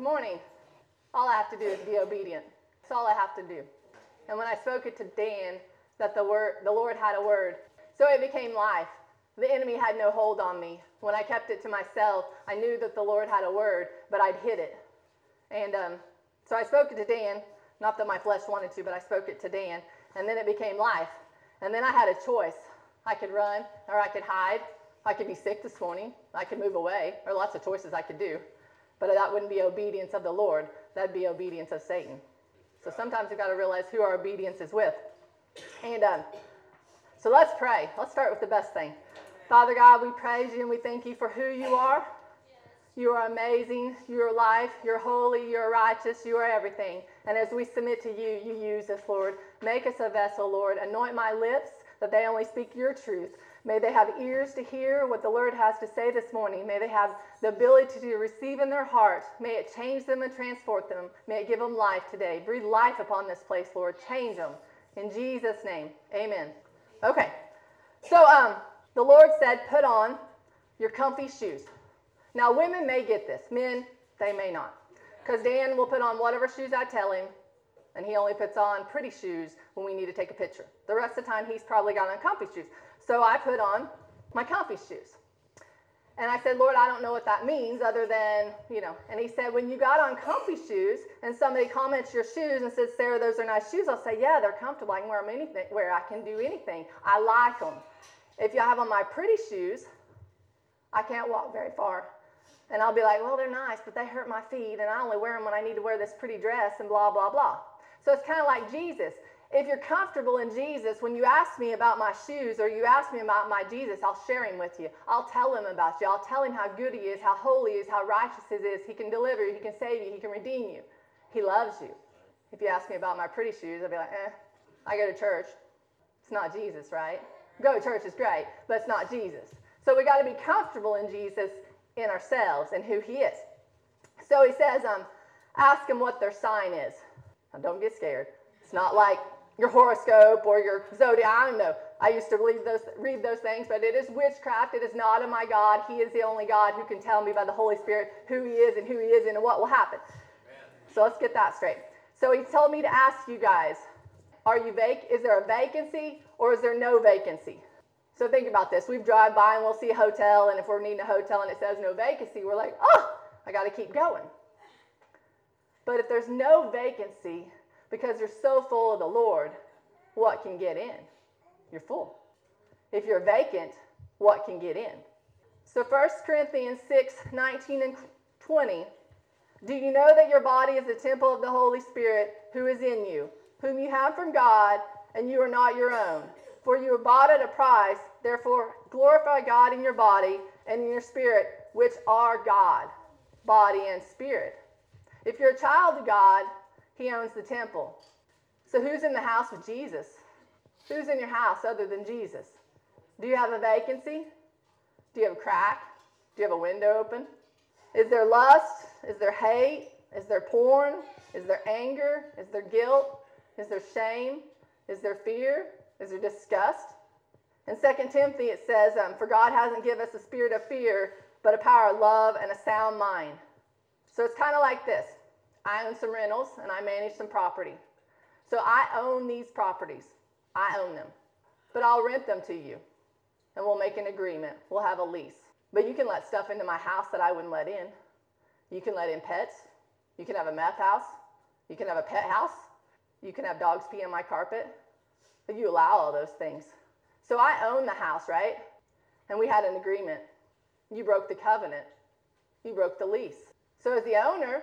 Good morning. All I have to do is be obedient. That's all I have to do. And when I spoke it to Dan, that the word, the Lord had a word, so it became life. The enemy had no hold on me. When I kept it to myself, I knew that the Lord had a word, but I'd hid it. And um, so I spoke it to Dan. Not that my flesh wanted to, but I spoke it to Dan. And then it became life. And then I had a choice. I could run or I could hide. I could be sick this morning. I could move away. There are lots of choices I could do. But that wouldn't be obedience of the Lord. That'd be obedience of Satan. So sometimes we've got to realize who our obedience is with. And um, so let's pray. Let's start with the best thing. Father God, we praise you and we thank you for who you are. You are amazing. You're life. You're holy. You're righteous. You are everything. And as we submit to you, you use us, Lord. Make us a vessel, Lord. Anoint my lips that they only speak your truth. May they have ears to hear what the Lord has to say this morning. May they have the ability to receive in their heart. May it change them and transport them. May it give them life today. Breathe life upon this place, Lord. Change them. In Jesus' name, amen. Okay. So um, the Lord said, put on your comfy shoes. Now, women may get this, men, they may not. Because Dan will put on whatever shoes I tell him, and he only puts on pretty shoes when we need to take a picture. The rest of the time, he's probably got on comfy shoes. So I put on my comfy shoes. And I said, Lord, I don't know what that means other than, you know. And he said, when you got on comfy shoes and somebody comments your shoes and says, Sarah, those are nice shoes, I'll say, yeah, they're comfortable. I can wear them anything, where I can do anything. I like them. If you have on my pretty shoes, I can't walk very far. And I'll be like, well, they're nice, but they hurt my feet, and I only wear them when I need to wear this pretty dress, and blah, blah, blah. So it's kind of like Jesus. If you're comfortable in Jesus, when you ask me about my shoes or you ask me about my Jesus, I'll share him with you. I'll tell him about you. I'll tell him how good he is, how holy he is, how righteous he is. He can deliver you, he can save you, he can redeem you. He loves you. If you ask me about my pretty shoes, I'll be like, eh, I go to church. It's not Jesus, right? Go to church is great, but it's not Jesus. So we got to be comfortable in Jesus in ourselves and who he is. So he says, um, ask him what their sign is. Now don't get scared. It's not like your horoscope or your zodiac. I don't know. I used to read those, read those things, but it is witchcraft. It is not of my God. He is the only God who can tell me by the Holy Spirit who He is and who He isn't and what will happen. Amen. So let's get that straight. So He told me to ask you guys, are you vac- is there a vacancy or is there no vacancy? So think about this. We've drive by and we'll see a hotel, and if we're needing a hotel and it says no vacancy, we're like, oh, I got to keep going. But if there's no vacancy, because you're so full of the Lord, what can get in? You're full. If you're vacant, what can get in? So 1 Corinthians 6 19 and 20. Do you know that your body is the temple of the Holy Spirit who is in you, whom you have from God, and you are not your own? For you were bought at a price, therefore glorify God in your body and in your spirit, which are God, body and spirit. If you're a child of God, he owns the temple. So who's in the house with Jesus? Who's in your house other than Jesus? Do you have a vacancy? Do you have a crack? Do you have a window open? Is there lust? Is there hate? Is there porn? Is there anger? Is there guilt? Is there shame? Is there fear? Is there disgust? In 2 Timothy, it says, um, For God hasn't given us a spirit of fear, but a power of love and a sound mind. So it's kind of like this I own some rentals and I manage some property. So I own these properties. I own them. But I'll rent them to you. And we'll make an agreement. We'll have a lease. But you can let stuff into my house that I wouldn't let in. You can let in pets. You can have a meth house. You can have a pet house. You can have dogs pee on my carpet. But you allow all those things. So I own the house, right? And we had an agreement. You broke the covenant. You broke the lease. So as the owner,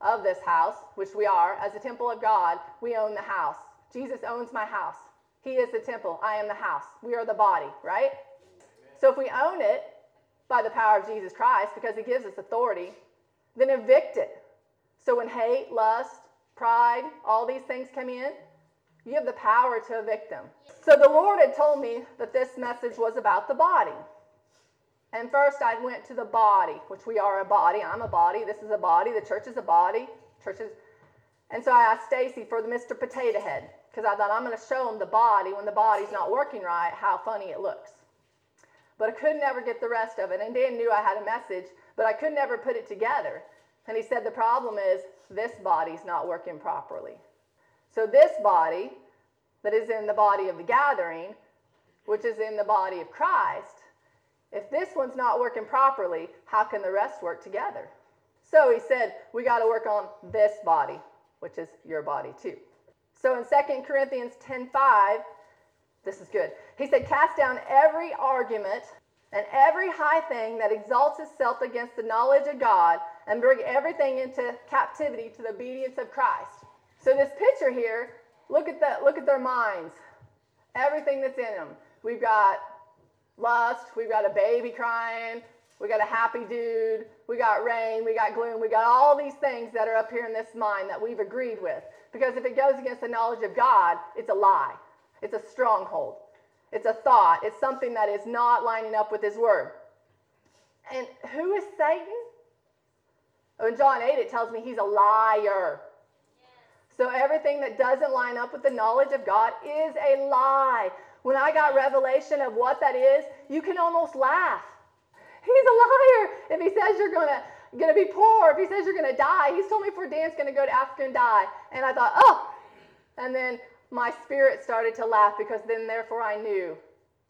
of this house, which we are, as a temple of God, we own the house. Jesus owns my house. He is the temple. I am the house. We are the body, right? Amen. So if we own it by the power of Jesus Christ, because he gives us authority, then evict it. So when hate, lust, pride, all these things come in, you have the power to evict them. So the Lord had told me that this message was about the body. And first I went to the body, which we are a body. I'm a body. This is a body. The church is a body. Church is... And so I asked Stacy for the Mr. Potato Head because I thought I'm going to show him the body when the body's not working right, how funny it looks. But I could never get the rest of it. And Dan knew I had a message, but I could never put it together. And he said the problem is this body's not working properly. So this body that is in the body of the gathering, which is in the body of Christ, if this one's not working properly, how can the rest work together? So he said, we got to work on this body, which is your body too. So in 2 Corinthians 10:5, this is good. He said, Cast down every argument and every high thing that exalts itself against the knowledge of God, and bring everything into captivity to the obedience of Christ. So this picture here, look at that, look at their minds. Everything that's in them. We've got lust, we've got a baby crying, we got a happy dude, we got rain, we got gloom, we got all these things that are up here in this mind that we've agreed with. Because if it goes against the knowledge of God, it's a lie. It's a stronghold. It's a thought. It's something that is not lining up with His Word. And who is Satan? Oh, in John 8, it tells me he's a liar. So everything that doesn't line up with the knowledge of God is a lie. When I got revelation of what that is, you can almost laugh. He's a liar if he says you're going to going to be poor, if he says you're going to die. He's told me for Dan's going to go to Africa and die. And I thought, oh. And then my spirit started to laugh because then, therefore, I knew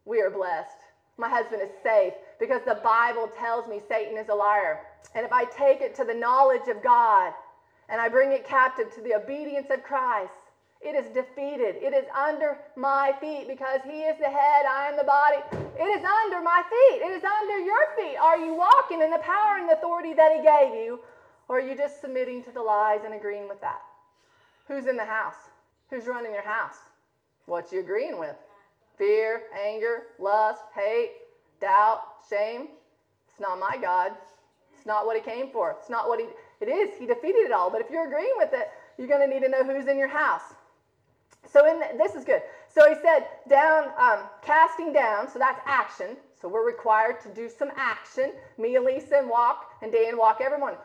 we are blessed. My husband is safe because the Bible tells me Satan is a liar. And if I take it to the knowledge of God and I bring it captive to the obedience of Christ, it is defeated. It is under my feet because He is the head, I am the body. It is under my feet. It is under your feet. Are you walking in the power and authority that He gave you, or are you just submitting to the lies and agreeing with that? Who's in the house? Who's running your house? What you agreeing with? Fear, anger, lust, hate, doubt, shame. It's not my God. It's not what He came for. It's not what He. It is. He defeated it all. But if you're agreeing with it, you're going to need to know who's in your house. So in the, this is good. So he said down, um, casting down. So that's action. So we're required to do some action. Me and Lisa and walk, and Dan walk every morning.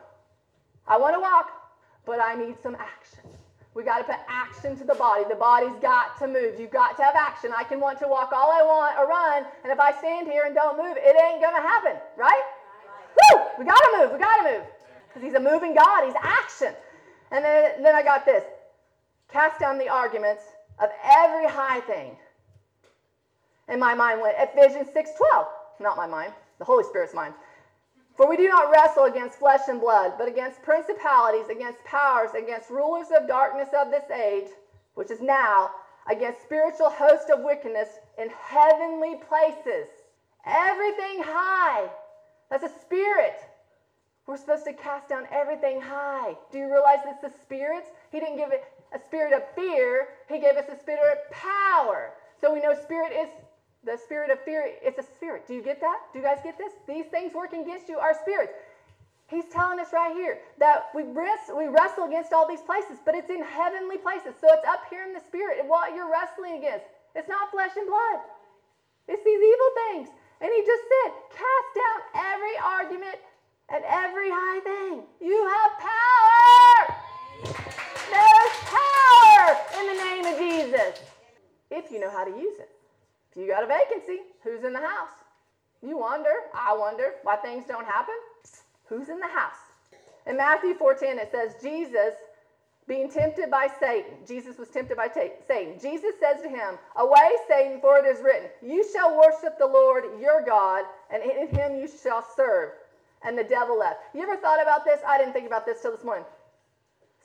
I want to walk, but I need some action. We got to put action to the body. The body's got to move. You've got to have action. I can want to walk all I want or run, and if I stand here and don't move, it ain't gonna happen, right? Woo! We gotta move. We gotta move because He's a moving God. He's action. And then, then I got this: cast down the arguments of every high thing. And my mind went Ephesians 6:12. Not my mind, the Holy Spirit's mind. For we do not wrestle against flesh and blood, but against principalities, against powers, against rulers of darkness of this age, which is now, against spiritual hosts of wickedness in heavenly places. Everything high. That's a spirit. We're supposed to cast down everything high. Do you realize it's the spirits? He didn't give it a spirit of fear, he gave us a spirit of power. So we know spirit is the spirit of fear, it's a spirit. Do you get that? Do you guys get this? These things working against you are spirits. He's telling us right here that we wrestle, we wrestle against all these places, but it's in heavenly places. So it's up here in the spirit. What you're wrestling against, it's not flesh and blood. It's these evil things. And he just said, cast down every argument and every high thing. You have power. In the name of Jesus. If you know how to use it. If you got a vacancy, who's in the house? You wonder, I wonder why things don't happen. Who's in the house? In Matthew 4:10 it says Jesus being tempted by Satan. Jesus was tempted by Satan. Jesus says to him, "Away Satan, for it is written, you shall worship the Lord your God, and in him you shall serve." And the devil left. You ever thought about this? I didn't think about this till this morning.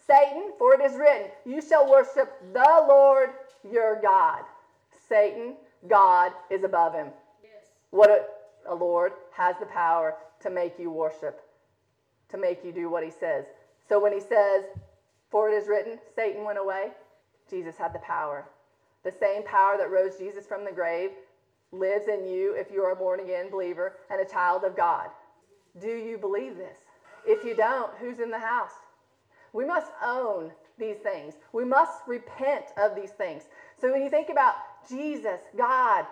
Satan, for it is written, you shall worship the Lord your God. Satan God is above him. Yes. What a, a Lord has the power to make you worship, to make you do what he says. So when he says, For it is written, Satan went away, Jesus had the power. The same power that rose Jesus from the grave lives in you if you are a born again believer and a child of God. Do you believe this? If you don't, who's in the house? We must own these things. We must repent of these things. So when you think about Jesus, God,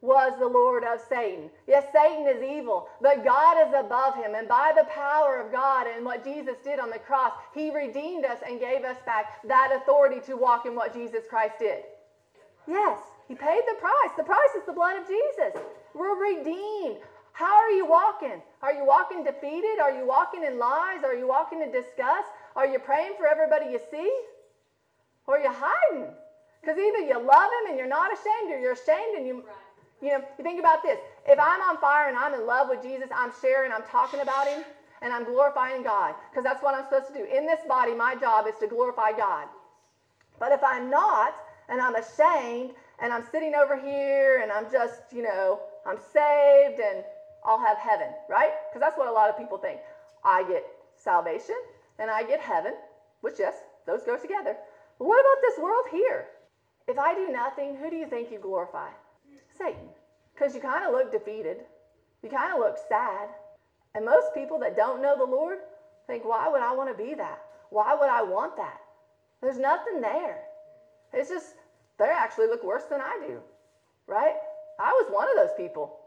was the Lord of Satan. Yes, Satan is evil, but God is above him. And by the power of God and what Jesus did on the cross, he redeemed us and gave us back that authority to walk in what Jesus Christ did. Yes, he paid the price. The price is the blood of Jesus. We're redeemed. How are you walking? Are you walking defeated? Are you walking in lies? Are you walking in disgust? Are you praying for everybody you see? Or are you hiding? Because either you love him and you're not ashamed, or you're ashamed and you, you know, you think about this. If I'm on fire and I'm in love with Jesus, I'm sharing, I'm talking about him, and I'm glorifying God. Because that's what I'm supposed to do. In this body, my job is to glorify God. But if I'm not, and I'm ashamed, and I'm sitting over here, and I'm just, you know, I'm saved, and I'll have heaven, right? Because that's what a lot of people think. I get salvation, and I get heaven, which, yes, those go together. But what about this world here? If I do nothing, who do you think you glorify? Satan. Because you kind of look defeated. You kind of look sad. And most people that don't know the Lord think, why would I want to be that? Why would I want that? There's nothing there. It's just, they actually look worse than I do, right? I was one of those people.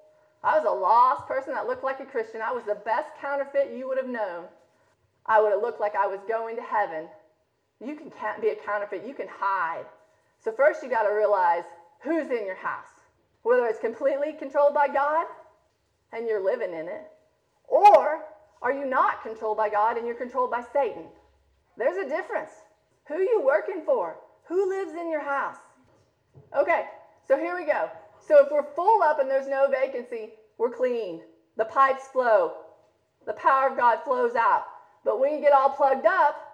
I was a lost person that looked like a Christian. I was the best counterfeit you would have known. I would have looked like I was going to heaven. You can be a counterfeit, you can hide. So, first, you got to realize who's in your house. Whether it's completely controlled by God and you're living in it, or are you not controlled by God and you're controlled by Satan? There's a difference. Who you working for? Who lives in your house? Okay, so here we go. So if we're full up and there's no vacancy, we're clean. The pipes flow. The power of God flows out. But when you get all plugged up,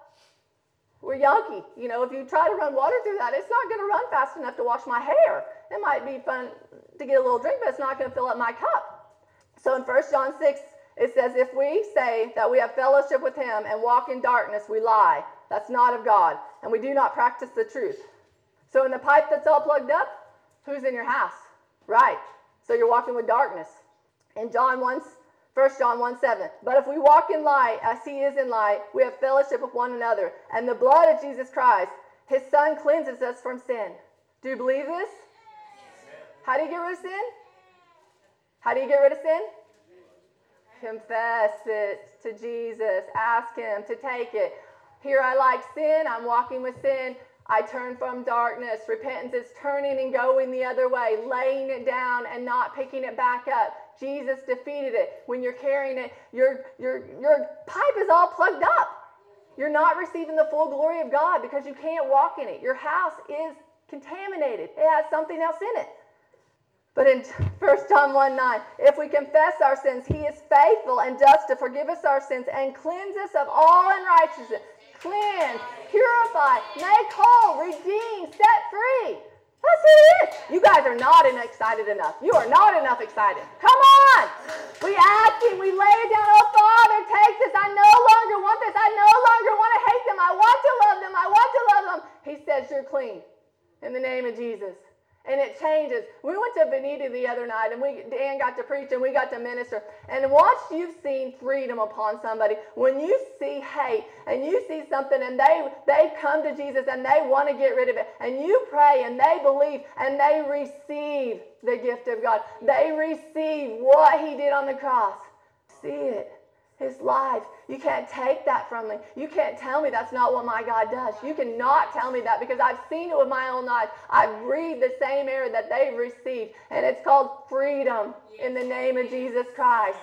we're yonky. You know, if you try to run water through that, it's not going to run fast enough to wash my hair. It might be fun to get a little drink, but it's not going to fill up my cup. So in 1 John 6, it says, If we say that we have fellowship with him and walk in darkness, we lie. That's not of God. And we do not practice the truth. So in the pipe that's all plugged up, who's in your house? Right. So you're walking with darkness. In John 1, 1 John 1 7. But if we walk in light as he is in light, we have fellowship with one another. And the blood of Jesus Christ, his son, cleanses us from sin. Do you believe this? How do you get rid of sin? How do you get rid of sin? Confess it to Jesus. Ask him to take it. Here I like sin. I'm walking with sin. I turn from darkness. Repentance is turning and going the other way, laying it down and not picking it back up. Jesus defeated it. When you're carrying it, your, your, your pipe is all plugged up. You're not receiving the full glory of God because you can't walk in it. Your house is contaminated, it has something else in it. But in 1 John 1 9, if we confess our sins, he is faithful and just to forgive us our sins and cleanse us of all unrighteousness cleanse, purify, make whole, redeem, set free. That's it. You guys are not excited enough. You are not enough excited. Come on. We ask Him. We lay it down. Oh, Father, take this. I no longer want this. I no longer want to hate them. I want to love them. I want to love them. He says, You're clean. In the name of Jesus and it changes. We went to Veneta the other night, and we Dan got to preach, and we got to minister. And once you've seen freedom upon somebody, when you see hate, and you see something, and they they come to Jesus, and they want to get rid of it, and you pray, and they believe, and they receive the gift of God. They receive what He did on the cross. See it his life. You can't take that from me. You can't tell me that's not what my God does. You cannot tell me that because I've seen it with my own eyes. I breathe the same air that they've received, and it's called freedom in the name of Jesus Christ.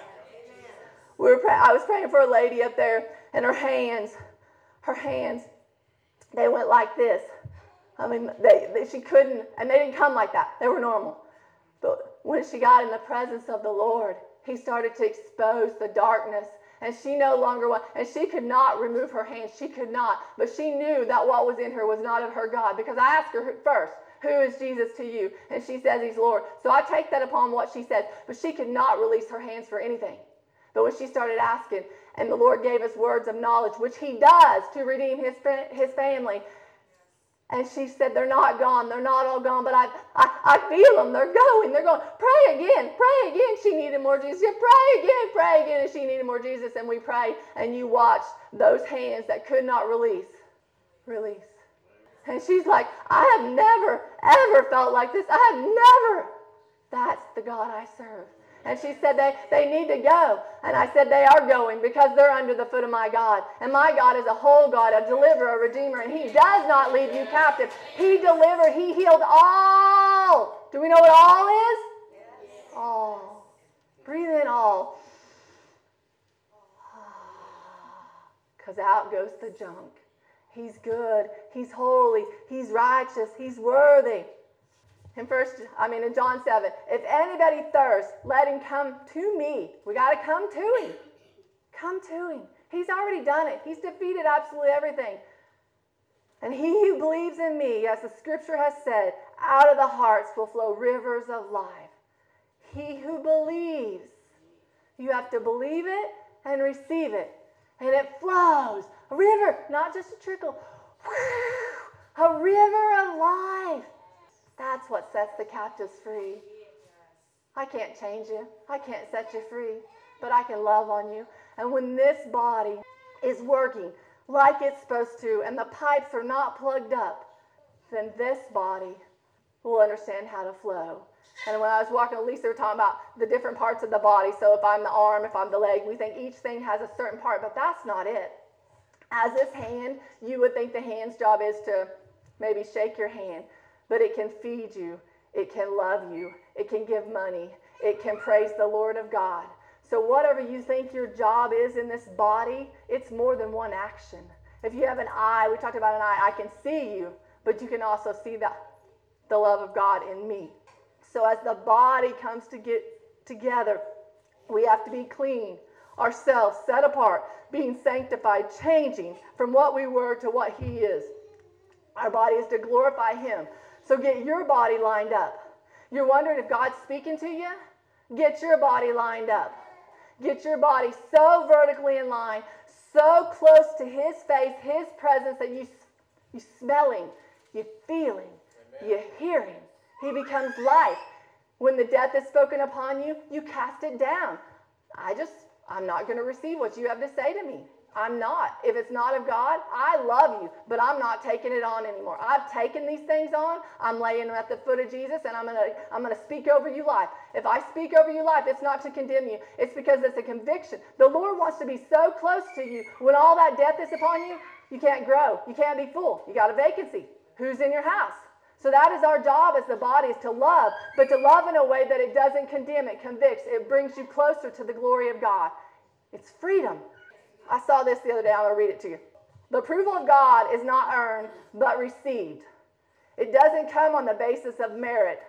We were I was praying for a lady up there, and her hands, her hands, they went like this. I mean, they, they, she couldn't, and they didn't come like that. They were normal. But when she got in the presence of the Lord, he started to expose the darkness and she no longer wanted, and she could not remove her hands. She could not, but she knew that what was in her was not of her God because I asked her first, who is Jesus to you? And she says he's Lord. So I take that upon what she said, but she could not release her hands for anything. But when she started asking, and the Lord gave us words of knowledge, which he does to redeem his, his family, and she said, They're not gone. They're not all gone, but I, I, I feel them. They're going. They're going. Pray again. Pray again. She needed more Jesus. Yeah, pray again. Pray again. And she needed more Jesus. And we prayed, and you watched those hands that could not release release. And she's like, I have never, ever felt like this. I have never. That's the God I serve. And she said they, they need to go. And I said they are going because they're under the foot of my God. And my God is a whole God, a deliverer, a redeemer. And he does not leave you captive. He delivered, he healed all. Do we know what all is? All. Breathe in all. Because out goes the junk. He's good. He's holy. He's righteous. He's worthy. In first, I mean in John 7, if anybody thirsts, let him come to me. We got to come to him. Come to him. He's already done it. He's defeated absolutely everything. And he who believes in me, as the scripture has said, out of the hearts will flow rivers of life. He who believes, you have to believe it and receive it. And it flows. A river, not just a trickle. A river of life. That's what sets the captives free. I can't change you. I can't set you free, but I can love on you. And when this body is working like it's supposed to and the pipes are not plugged up, then this body will understand how to flow. And when I was walking with Lisa, we were talking about the different parts of the body. So if I'm the arm, if I'm the leg, we think each thing has a certain part, but that's not it. As this hand, you would think the hand's job is to maybe shake your hand, but it can feed you, it can love you, it can give money, it can praise the Lord of God. So, whatever you think your job is in this body, it's more than one action. If you have an eye, we talked about an eye, I can see you, but you can also see the, the love of God in me. So, as the body comes to get together, we have to be clean, ourselves set apart, being sanctified, changing from what we were to what He is. Our body is to glorify Him. So, get your body lined up. You're wondering if God's speaking to you? Get your body lined up. Get your body so vertically in line, so close to His face, His presence that you you smelling, you feeling, Amen. you hearing. He becomes life. When the death is spoken upon you, you cast it down. I just, I'm not going to receive what you have to say to me. I'm not. If it's not of God, I love you, but I'm not taking it on anymore. I've taken these things on. I'm laying them at the foot of Jesus, and I'm gonna I'm gonna speak over you life. If I speak over you life, it's not to condemn you. It's because it's a conviction. The Lord wants to be so close to you. When all that death is upon you, you can't grow. You can't be full. You got a vacancy. Who's in your house? So that is our job as the body is to love, but to love in a way that it doesn't condemn, it convicts, it brings you closer to the glory of God. It's freedom. I saw this the other day. I'm going to read it to you. The approval of God is not earned, but received. It doesn't come on the basis of merit,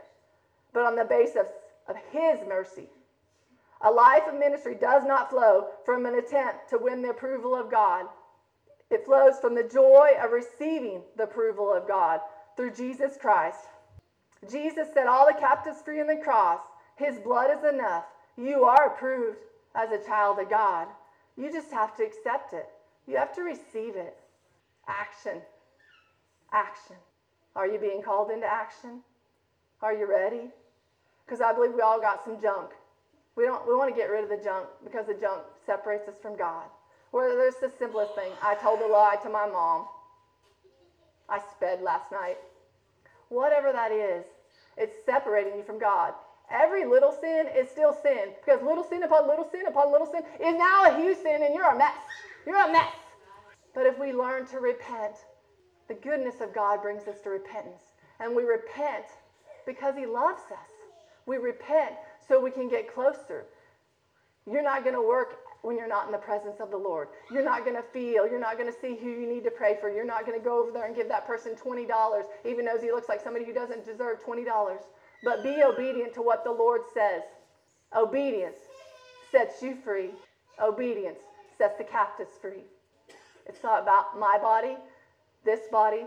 but on the basis of His mercy. A life of ministry does not flow from an attempt to win the approval of God. It flows from the joy of receiving the approval of God through Jesus Christ. Jesus set all the captives free on the cross. His blood is enough. You are approved as a child of God. You just have to accept it. You have to receive it. Action. Action. Are you being called into action? Are you ready? Because I believe we all got some junk. We don't we want to get rid of the junk because the junk separates us from God. Where there's the simplest thing. I told a lie to my mom. I sped last night. Whatever that is, it's separating you from God. Every little sin is still sin because little sin upon little sin upon little sin is now a huge sin and you're a mess. You're a mess. But if we learn to repent, the goodness of God brings us to repentance. And we repent because He loves us. We repent so we can get closer. You're not going to work when you're not in the presence of the Lord. You're not going to feel. You're not going to see who you need to pray for. You're not going to go over there and give that person $20, even though he looks like somebody who doesn't deserve $20 but be obedient to what the Lord says. Obedience sets you free. Obedience sets the captives free. It's not about my body, this body,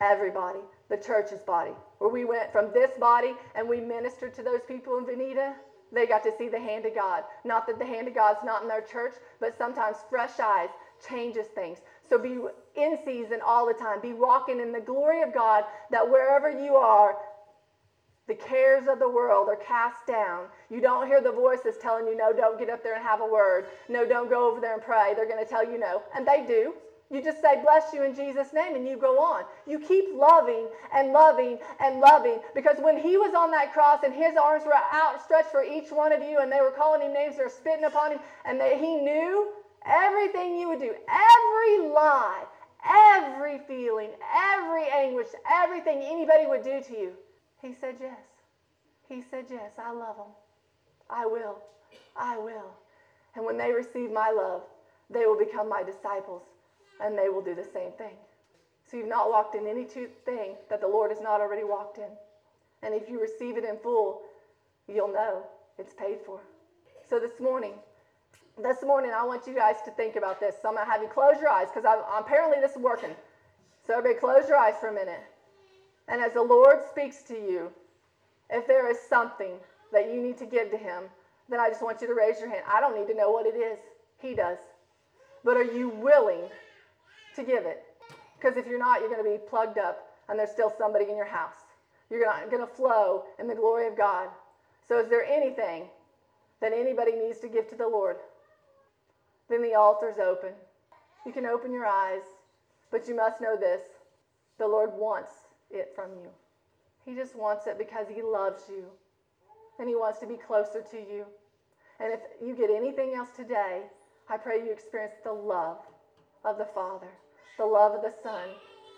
everybody, the church's body. Where we went from this body and we ministered to those people in Veneta, they got to see the hand of God. Not that the hand of God's not in their church, but sometimes fresh eyes changes things. So be in season all the time. Be walking in the glory of God that wherever you are, the cares of the world are cast down. You don't hear the voices telling you, no, don't get up there and have a word. No, don't go over there and pray. They're going to tell you no. And they do. You just say, bless you in Jesus' name, and you go on. You keep loving and loving and loving. Because when he was on that cross and his arms were outstretched for each one of you, and they were calling him names, they were spitting upon him, and that he knew everything you would do, every lie, every feeling, every anguish, everything anybody would do to you he said yes. He said yes. I love him. I will. I will. And when they receive my love, they will become my disciples and they will do the same thing. So you've not walked in any thing that the Lord has not already walked in. And if you receive it in full, you'll know it's paid for. So this morning, this morning, I want you guys to think about this. So I'm going to have you close your eyes because apparently this is working. So everybody close your eyes for a minute. And as the Lord speaks to you, if there is something that you need to give to him, then I just want you to raise your hand. I don't need to know what it is. He does. But are you willing to give it? Because if you're not, you're going to be plugged up and there's still somebody in your house. You're not going to flow in the glory of God. So is there anything that anybody needs to give to the Lord? Then the altar's open. You can open your eyes, but you must know this the Lord wants it from you. He just wants it because He loves you and He wants to be closer to you. And if you get anything else today, I pray you experience the love of the Father, the love of the Son,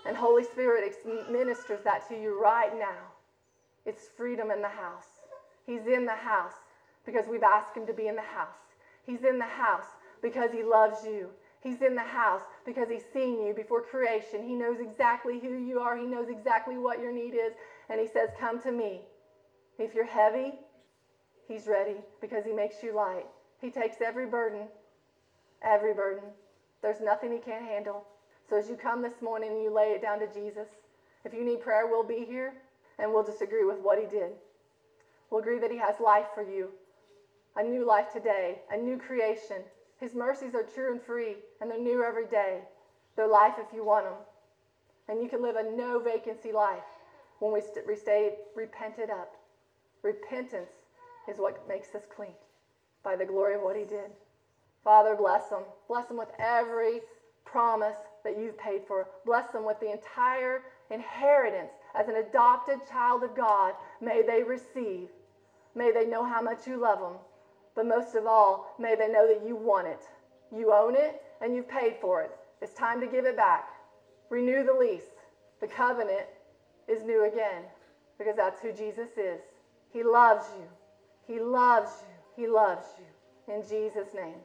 and Holy Spirit ministers that to you right now. It's freedom in the house. He's in the house because we've asked Him to be in the house. He's in the house because He loves you. He's in the house because He's seen you before creation. He knows exactly who you are, He knows exactly what your need is. And He says, Come to me. If you're heavy, He's ready because He makes you light. He takes every burden, every burden. There's nothing He can't handle. So as you come this morning and you lay it down to Jesus, if you need prayer, we'll be here and we'll just agree with what He did. We'll agree that He has life for you, a new life today, a new creation. His mercies are true and free, and they're new every day. They're life if you want them. And you can live a no vacancy life when we, st- stay repented up. Repentance is what makes us clean by the glory of what he did. Father, bless them. Bless them with every promise that you've paid for. Bless them with the entire inheritance as an adopted child of God. May they receive. May they know how much you love them. But most of all, may they know that you want it. You own it and you've paid for it. It's time to give it back. Renew the lease. The covenant is new again because that's who Jesus is. He loves you. He loves you. He loves you. In Jesus' name.